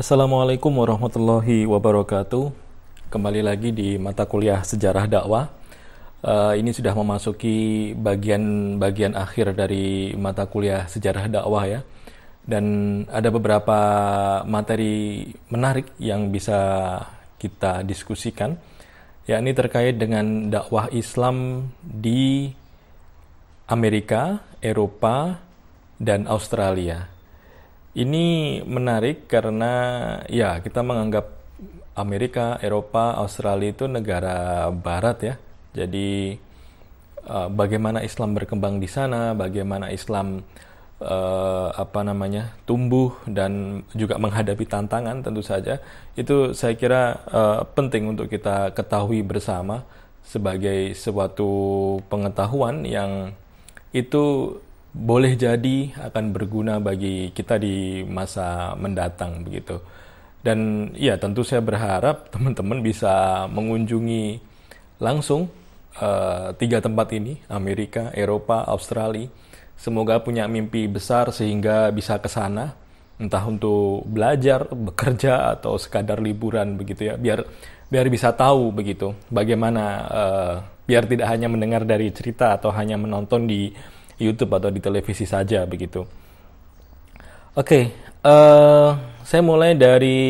Assalamualaikum warahmatullahi wabarakatuh. Kembali lagi di mata kuliah sejarah dakwah. Uh, ini sudah memasuki bagian-bagian akhir dari mata kuliah sejarah dakwah ya. Dan ada beberapa materi menarik yang bisa kita diskusikan, yakni terkait dengan dakwah Islam di Amerika, Eropa, dan Australia. Ini menarik karena ya kita menganggap Amerika, Eropa, Australia itu negara barat ya. Jadi uh, bagaimana Islam berkembang di sana, bagaimana Islam uh, apa namanya tumbuh dan juga menghadapi tantangan tentu saja itu saya kira uh, penting untuk kita ketahui bersama sebagai suatu pengetahuan yang itu boleh jadi akan berguna bagi kita di masa mendatang begitu. Dan ya tentu saya berharap teman-teman bisa mengunjungi langsung uh, tiga tempat ini, Amerika, Eropa, Australia. Semoga punya mimpi besar sehingga bisa ke sana, entah untuk belajar, bekerja atau sekadar liburan begitu ya, biar biar bisa tahu begitu bagaimana uh, biar tidak hanya mendengar dari cerita atau hanya menonton di YouTube atau di televisi saja begitu. Oke, okay, uh, eh, saya mulai dari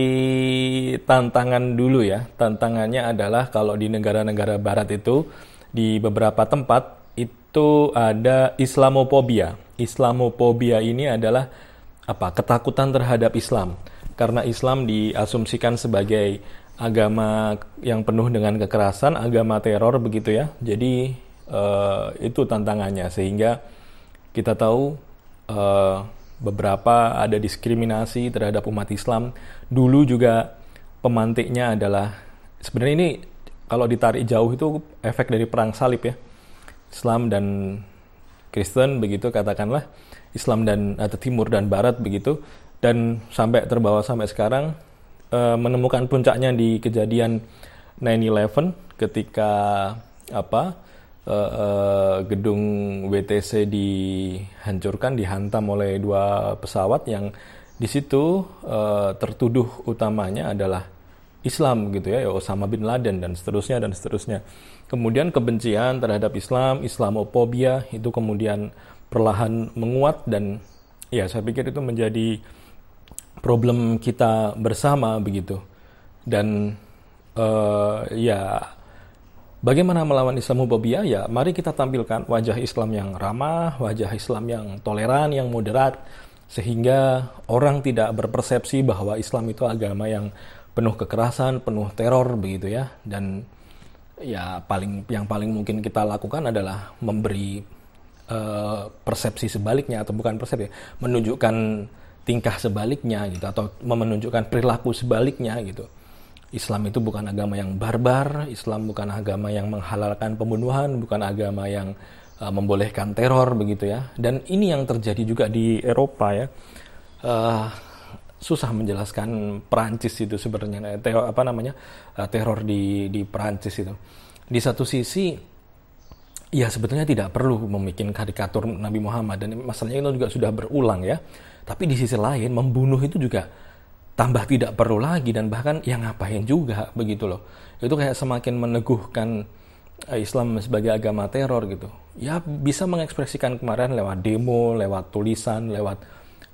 tantangan dulu ya. Tantangannya adalah kalau di negara-negara Barat itu di beberapa tempat itu ada Islamophobia. Islamophobia ini adalah apa? Ketakutan terhadap Islam. Karena Islam diasumsikan sebagai agama yang penuh dengan kekerasan, agama teror begitu ya. Jadi uh, itu tantangannya sehingga kita tahu uh, beberapa ada diskriminasi terhadap umat Islam. Dulu juga pemantiknya adalah sebenarnya ini kalau ditarik jauh itu efek dari perang salib ya. Islam dan Kristen begitu katakanlah Islam dan atau Timur dan Barat begitu dan sampai terbawa sampai sekarang uh, menemukan puncaknya di kejadian 9/11 ketika apa uh, gedung WTC dihancurkan, dihantam oleh dua pesawat yang di situ uh, tertuduh utamanya adalah Islam gitu ya, ya, Osama bin Laden dan seterusnya dan seterusnya. Kemudian kebencian terhadap Islam, Islamophobia itu kemudian perlahan menguat dan ya saya pikir itu menjadi problem kita bersama begitu. Dan uh, ya Bagaimana melawan Islamophobia? Ya, mari kita tampilkan wajah Islam yang ramah, wajah Islam yang toleran, yang moderat, sehingga orang tidak berpersepsi bahwa Islam itu agama yang penuh kekerasan, penuh teror begitu ya. Dan ya paling yang paling mungkin kita lakukan adalah memberi uh, persepsi sebaliknya atau bukan persepsi, menunjukkan tingkah sebaliknya gitu atau menunjukkan perilaku sebaliknya gitu Islam itu bukan agama yang barbar, Islam bukan agama yang menghalalkan pembunuhan, bukan agama yang uh, membolehkan teror begitu ya. Dan ini yang terjadi juga di Eropa ya. Uh, susah menjelaskan Perancis itu sebenarnya eh, teror apa namanya teror di di Perancis itu. Di satu sisi ya sebetulnya tidak perlu membuat karikatur Nabi Muhammad dan masalahnya itu juga sudah berulang ya. Tapi di sisi lain membunuh itu juga tambah tidak perlu lagi dan bahkan yang ngapain juga begitu loh. Itu kayak semakin meneguhkan eh, Islam sebagai agama teror gitu. Ya bisa mengekspresikan kemarin lewat demo lewat tulisan lewat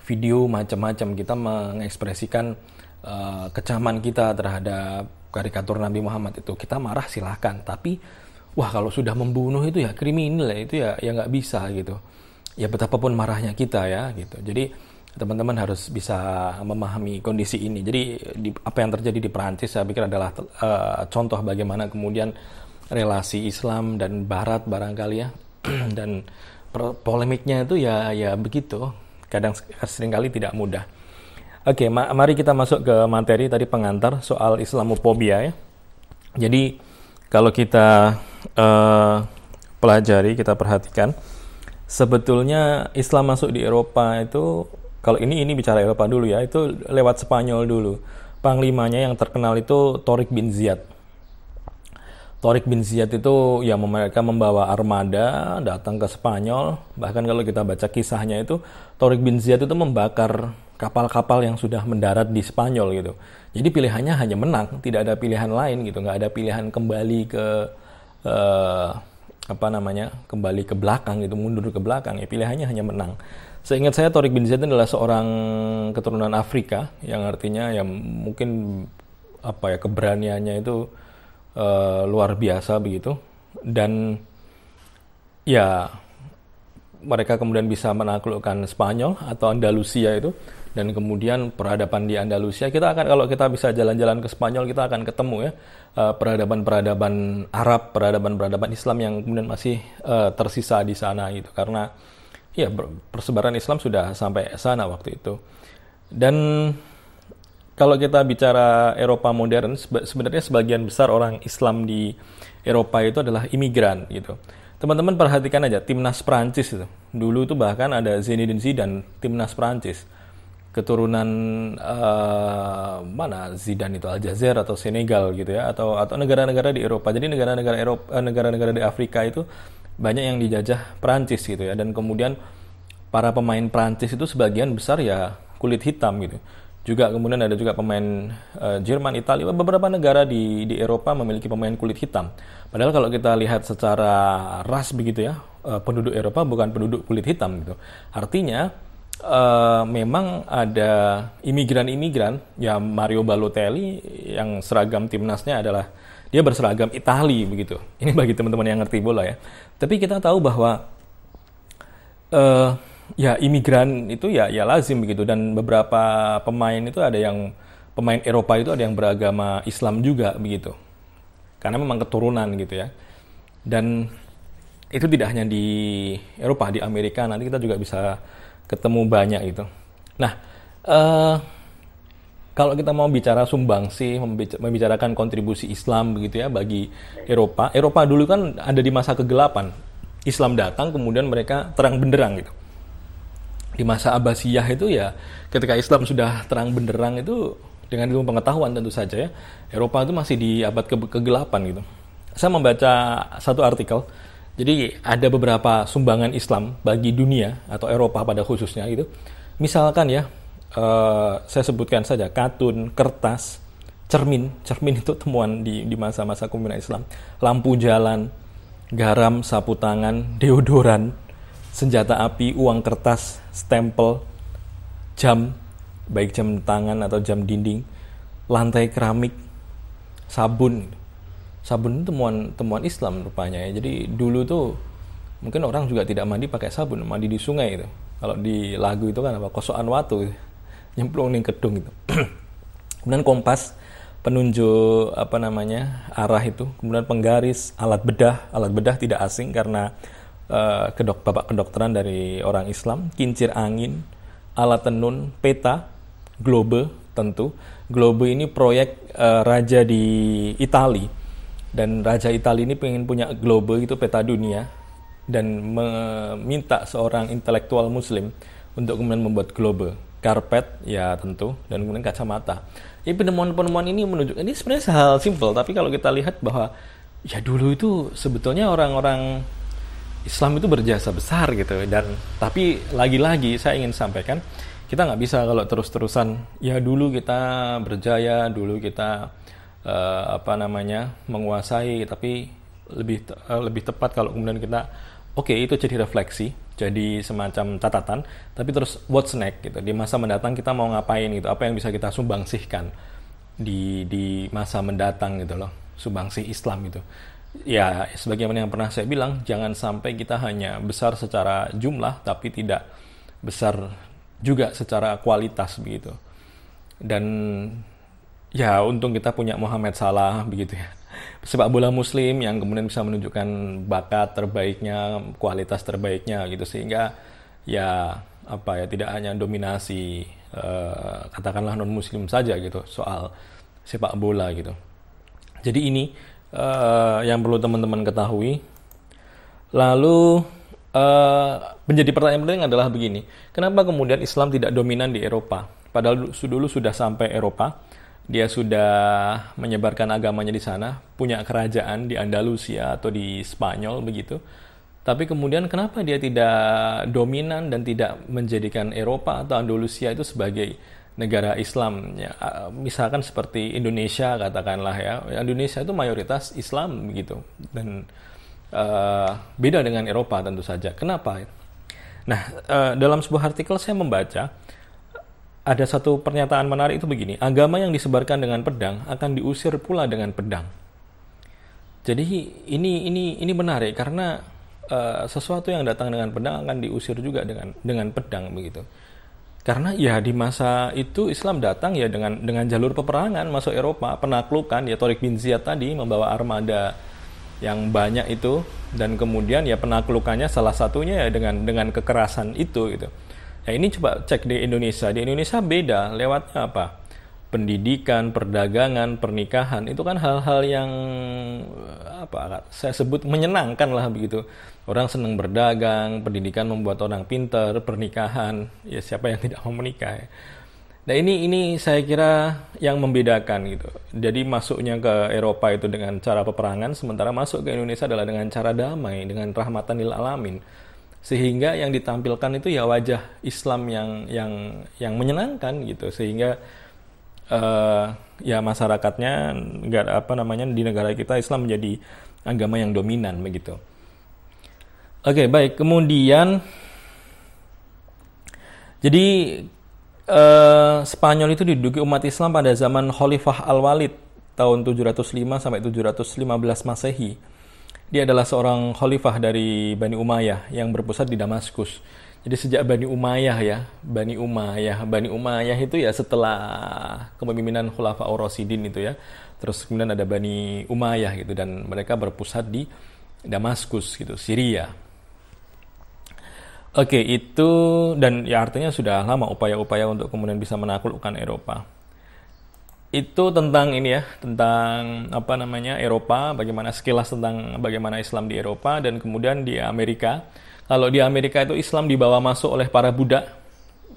video macam-macam. Kita mengekspresikan uh, kecaman kita terhadap karikatur Nabi Muhammad itu. Kita marah silahkan tapi wah kalau sudah membunuh itu ya kriminal ya itu ya ya nggak bisa gitu. Ya betapapun marahnya kita ya gitu. Jadi teman-teman harus bisa memahami kondisi ini. Jadi di, apa yang terjadi di Perancis saya pikir adalah uh, contoh bagaimana kemudian relasi Islam dan Barat barangkali ya dan polemiknya itu ya ya begitu. Kadang sering kali tidak mudah. Oke, ma mari kita masuk ke materi tadi pengantar soal Islamophobia ya. Jadi kalau kita uh, pelajari, kita perhatikan, sebetulnya Islam masuk di Eropa itu kalau ini ini bicara Eropa dulu ya, itu lewat Spanyol dulu. Panglimanya yang terkenal itu Torik bin Ziyad. Torik bin Ziyad itu ya mereka membawa armada datang ke Spanyol. Bahkan kalau kita baca kisahnya itu Torik bin Ziyad itu membakar kapal-kapal yang sudah mendarat di Spanyol gitu. Jadi pilihannya hanya menang, tidak ada pilihan lain gitu, nggak ada pilihan kembali ke uh, apa namanya kembali ke belakang gitu, mundur ke belakang. Ya pilihannya hanya menang. Seingat saya Torik bin Zaid adalah seorang keturunan Afrika yang artinya yang mungkin apa ya keberaniannya itu uh, luar biasa begitu dan ya mereka kemudian bisa menaklukkan Spanyol atau Andalusia itu dan kemudian peradaban di Andalusia kita akan kalau kita bisa jalan-jalan ke Spanyol kita akan ketemu ya eh, peradaban-peradaban Arab, peradaban-peradaban Islam yang kemudian masih uh, tersisa di sana gitu karena ya persebaran Islam sudah sampai sana waktu itu. Dan kalau kita bicara Eropa modern sebenarnya sebagian besar orang Islam di Eropa itu adalah imigran gitu. Teman-teman perhatikan aja timnas Prancis itu. Dulu itu bahkan ada Zinedine Zidane timnas Prancis keturunan uh, mana Zidane itu Aljazair atau Senegal gitu ya atau atau negara-negara di Eropa. Jadi negara-negara Eropa eh, negara-negara di Afrika itu banyak yang dijajah Prancis gitu ya dan kemudian para pemain Prancis itu sebagian besar ya kulit hitam gitu. Juga kemudian ada juga pemain uh, Jerman, Italia, beberapa negara di di Eropa memiliki pemain kulit hitam. Padahal kalau kita lihat secara ras begitu ya, penduduk Eropa bukan penduduk kulit hitam gitu. Artinya uh, memang ada imigran-imigran ya Mario Balotelli yang seragam timnasnya adalah dia berseragam Itali begitu. Ini bagi teman-teman yang ngerti bola ya. Tapi kita tahu bahwa uh, ya imigran itu ya ya lazim begitu dan beberapa pemain itu ada yang pemain Eropa itu ada yang beragama Islam juga begitu. Karena memang keturunan gitu ya. Dan itu tidak hanya di Eropa, di Amerika nanti kita juga bisa ketemu banyak itu. Nah, uh, kalau kita mau bicara sumbangsi, membicarakan kontribusi Islam begitu ya bagi Eropa. Eropa dulu kan ada di masa kegelapan. Islam datang kemudian mereka terang benderang gitu. Di masa Abbasiyah itu ya ketika Islam sudah terang benderang itu dengan ilmu pengetahuan tentu saja ya. Eropa itu masih di abad ke kegelapan gitu. Saya membaca satu artikel jadi ada beberapa sumbangan Islam bagi dunia atau Eropa pada khususnya itu. Misalkan ya, uh, saya sebutkan saja katun, kertas, cermin, cermin itu temuan di di masa-masa kepemimpinan Islam, lampu jalan, garam, sapu tangan, deodoran, senjata api, uang kertas, stempel, jam, baik jam tangan atau jam dinding, lantai keramik, sabun sabun itu temuan temuan Islam rupanya ya. Jadi dulu tuh mungkin orang juga tidak mandi pakai sabun, mandi di sungai itu. Kalau di lagu itu kan apa kosokan watu nyemplung nih kedung itu. Kemudian kompas penunjuk apa namanya arah itu, kemudian penggaris, alat bedah, alat bedah tidak asing karena uh, kedok bapak kedokteran dari orang Islam, kincir angin, alat tenun, peta, globe tentu. Globe ini proyek uh, raja di Italia dan Raja Italia ini pengen punya global itu peta dunia. Dan meminta seorang intelektual muslim untuk kemudian membuat global karpet ya tentu. Dan kemudian kacamata. Jadi penemuan-penemuan ini menunjukkan ini sebenarnya hal simple. Tapi kalau kita lihat bahwa ya dulu itu sebetulnya orang-orang Islam itu berjasa besar gitu. Dan tapi lagi-lagi saya ingin sampaikan kita nggak bisa kalau terus-terusan ya dulu kita berjaya dulu kita uh, apa namanya menguasai tapi lebih uh, lebih tepat kalau kemudian kita oke okay, itu jadi refleksi jadi semacam catatan tapi terus what's next gitu? Di masa mendatang kita mau ngapain gitu? Apa yang bisa kita sumbangsihkan di di masa mendatang gitu loh? Sumbangsi Islam itu. Ya sebagaimana yang pernah saya bilang jangan sampai kita hanya besar secara jumlah tapi tidak besar juga secara kualitas begitu. Dan ya untung kita punya Muhammad Salah begitu ya. Sepak bola muslim yang kemudian bisa menunjukkan bakat terbaiknya kualitas terbaiknya gitu. Sehingga ya apa ya tidak hanya dominasi uh, katakanlah non muslim saja gitu soal sepak bola gitu. Jadi ini uh, yang perlu teman-teman ketahui. Lalu uh, menjadi pertanyaan penting adalah begini. Kenapa kemudian Islam tidak dominan di Eropa? Padahal dulu sudah sampai Eropa dia sudah menyebarkan agamanya di sana, punya kerajaan di Andalusia atau di Spanyol begitu. Tapi kemudian kenapa dia tidak dominan dan tidak menjadikan Eropa atau Andalusia itu sebagai negara Islam? Ya, misalkan seperti Indonesia katakanlah ya, Indonesia itu mayoritas Islam begitu dan uh, beda dengan Eropa tentu saja. Kenapa? Nah, uh, dalam sebuah artikel saya membaca ada satu pernyataan menarik itu begini, agama yang disebarkan dengan pedang akan diusir pula dengan pedang. Jadi ini ini ini menarik karena uh, sesuatu yang datang dengan pedang akan diusir juga dengan dengan pedang begitu. Karena ya di masa itu Islam datang ya dengan dengan jalur peperangan masuk Eropa, penaklukan ya Torik bin Ziyad tadi membawa armada yang banyak itu dan kemudian ya penaklukannya salah satunya ya dengan dengan kekerasan itu gitu. Ya ini coba cek di Indonesia. Di Indonesia beda lewatnya apa? pendidikan, perdagangan, pernikahan itu kan hal-hal yang apa saya sebut menyenangkan lah begitu. Orang senang berdagang, pendidikan membuat orang pintar, pernikahan, ya siapa yang tidak mau menikah ya. Nah ini ini saya kira yang membedakan gitu. Jadi masuknya ke Eropa itu dengan cara peperangan, sementara masuk ke Indonesia adalah dengan cara damai, dengan rahmatan lil alamin. Sehingga yang ditampilkan itu ya wajah Islam yang yang yang menyenangkan gitu. Sehingga uh, ya masyarakatnya nggak apa namanya di negara kita Islam menjadi agama yang dominan begitu. Oke okay, baik kemudian jadi uh, Spanyol itu diduduki umat Islam pada zaman Khalifah Al Walid tahun 705 sampai 715 Masehi. Dia adalah seorang khalifah dari Bani Umayyah yang berpusat di Damaskus. Jadi sejak Bani Umayyah ya, Bani Umayyah, Bani Umayyah itu ya setelah kepemimpinan Khulafa Rasidin itu ya. Terus kemudian ada Bani Umayyah gitu dan mereka berpusat di Damaskus gitu, Syria. Oke, itu dan ya artinya sudah lama upaya-upaya untuk kemudian bisa menaklukkan Eropa. Itu tentang ini ya, tentang apa namanya Eropa, bagaimana sekilas tentang bagaimana Islam di Eropa dan kemudian di Amerika kalau di Amerika itu Islam dibawa masuk oleh para budak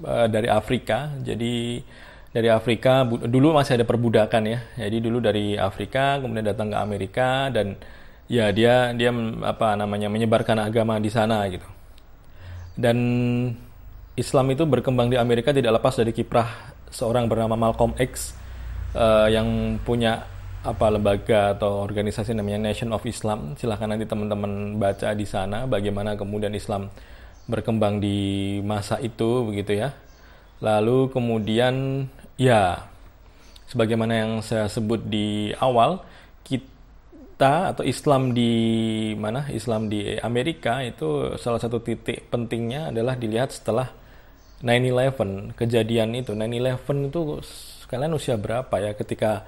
uh, dari Afrika. Jadi dari Afrika dulu masih ada perbudakan ya. Jadi dulu dari Afrika kemudian datang ke Amerika dan ya dia dia apa namanya menyebarkan agama di sana gitu. Dan Islam itu berkembang di Amerika tidak lepas dari kiprah seorang bernama Malcolm X uh, yang punya apa lembaga atau organisasi namanya Nation of Islam. Silahkan nanti teman-teman baca di sana bagaimana kemudian Islam berkembang di masa itu begitu ya. Lalu kemudian ya sebagaimana yang saya sebut di awal kita atau Islam di mana? Islam di Amerika itu salah satu titik pentingnya adalah dilihat setelah 9/11 kejadian itu 9/11 itu kalian usia berapa ya ketika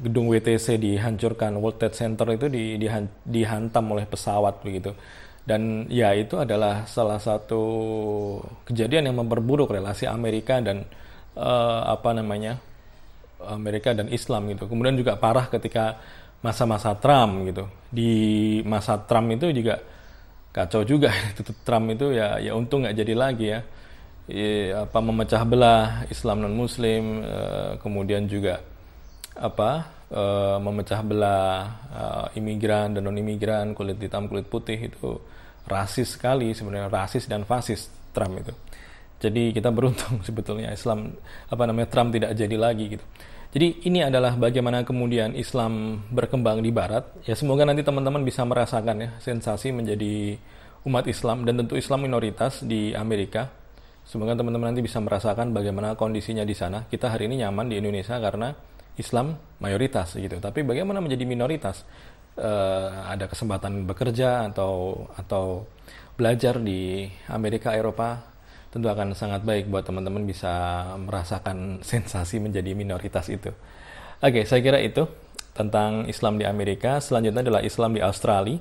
gedung WTC dihancurkan, World Trade Center itu di, di, dihantam oleh pesawat begitu. Dan ya itu adalah salah satu kejadian yang memperburuk relasi Amerika dan uh, apa namanya Amerika dan Islam gitu. Kemudian juga parah ketika masa-masa Trump gitu. Di masa Trump itu juga kacau juga. Trump itu ya ya untung nggak jadi lagi ya. Ya apa memecah belah Islam non Muslim, uh, kemudian juga apa uh, memecah belah uh, imigran dan non imigran kulit hitam kulit putih itu rasis sekali sebenarnya rasis dan fasis Trump itu. Jadi kita beruntung sebetulnya Islam apa namanya Trump tidak jadi lagi gitu. Jadi ini adalah bagaimana kemudian Islam berkembang di Barat. Ya semoga nanti teman-teman bisa merasakan ya sensasi menjadi umat Islam dan tentu Islam minoritas di Amerika semoga teman-teman nanti bisa merasakan bagaimana kondisinya di sana kita hari ini nyaman di Indonesia karena Islam mayoritas gitu. Tapi bagaimana menjadi minoritas? Uh, ada kesempatan bekerja atau atau belajar di Amerika Eropa tentu akan sangat baik buat teman-teman bisa merasakan sensasi menjadi minoritas itu. Oke, saya kira itu tentang Islam di Amerika. Selanjutnya adalah Islam di Australia.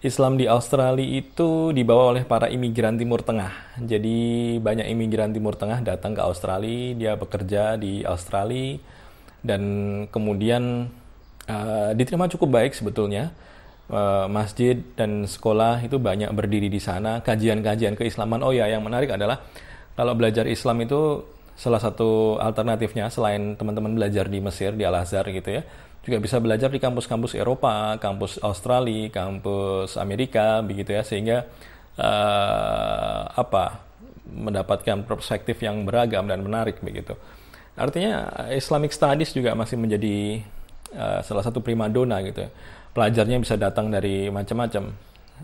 Islam di Australia itu dibawa oleh para imigran Timur Tengah. Jadi banyak imigran Timur Tengah datang ke Australia, dia bekerja di Australia dan kemudian uh, diterima cukup baik sebetulnya. Uh, masjid dan sekolah itu banyak berdiri di sana. Kajian-kajian keislaman. Oh ya yang menarik adalah kalau belajar Islam itu salah satu alternatifnya selain teman-teman belajar di Mesir di Al Azhar gitu ya juga bisa belajar di kampus-kampus Eropa, kampus Australia, kampus Amerika begitu ya sehingga uh, apa mendapatkan perspektif yang beragam dan menarik begitu. Artinya Islamic Studies juga masih menjadi uh, salah satu primadona gitu ya. Pelajarnya bisa datang dari macam-macam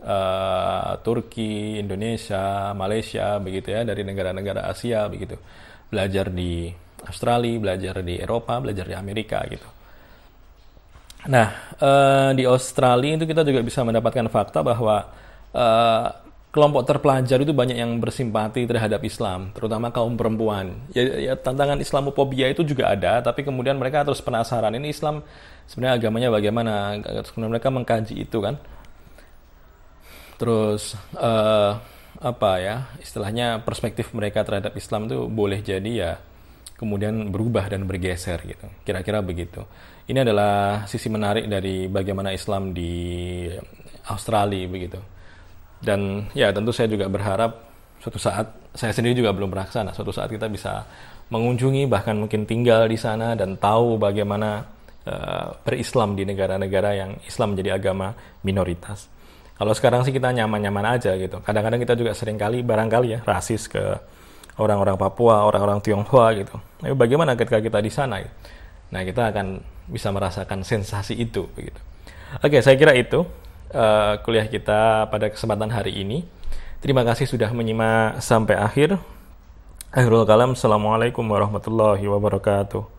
uh, Turki, Indonesia, Malaysia begitu ya dari negara-negara Asia begitu belajar di Australia, belajar di Eropa, belajar di Amerika gitu. Nah, uh, di Australia itu kita juga bisa mendapatkan fakta bahwa uh, kelompok terpelajar itu banyak yang bersimpati terhadap Islam, terutama kaum perempuan. Ya, ya tantangan Islamophobia itu juga ada, tapi kemudian mereka terus penasaran ini Islam sebenarnya agamanya bagaimana. Kemudian mereka mengkaji itu kan. Terus uh, apa ya istilahnya perspektif mereka terhadap Islam itu boleh jadi ya kemudian berubah dan bergeser gitu. Kira-kira begitu. Ini adalah sisi menarik dari bagaimana Islam di Australia begitu. Dan ya tentu saya juga berharap suatu saat saya sendiri juga belum pernah sana suatu saat kita bisa mengunjungi bahkan mungkin tinggal di sana dan tahu bagaimana uh, berislam di negara-negara yang Islam menjadi agama minoritas. Kalau sekarang sih kita nyaman-nyaman aja gitu. Kadang-kadang kita juga sering kali barangkali ya rasis ke orang-orang Papua, orang-orang Tionghoa gitu. Tapi bagaimana ketika kita di sana? Gitu? Nah kita akan bisa merasakan sensasi itu begitu. Oke, saya kira itu uh, kuliah kita pada kesempatan hari ini. Terima kasih sudah menyimak sampai akhir. Akhirul kalam, Assalamualaikum warahmatullahi wabarakatuh.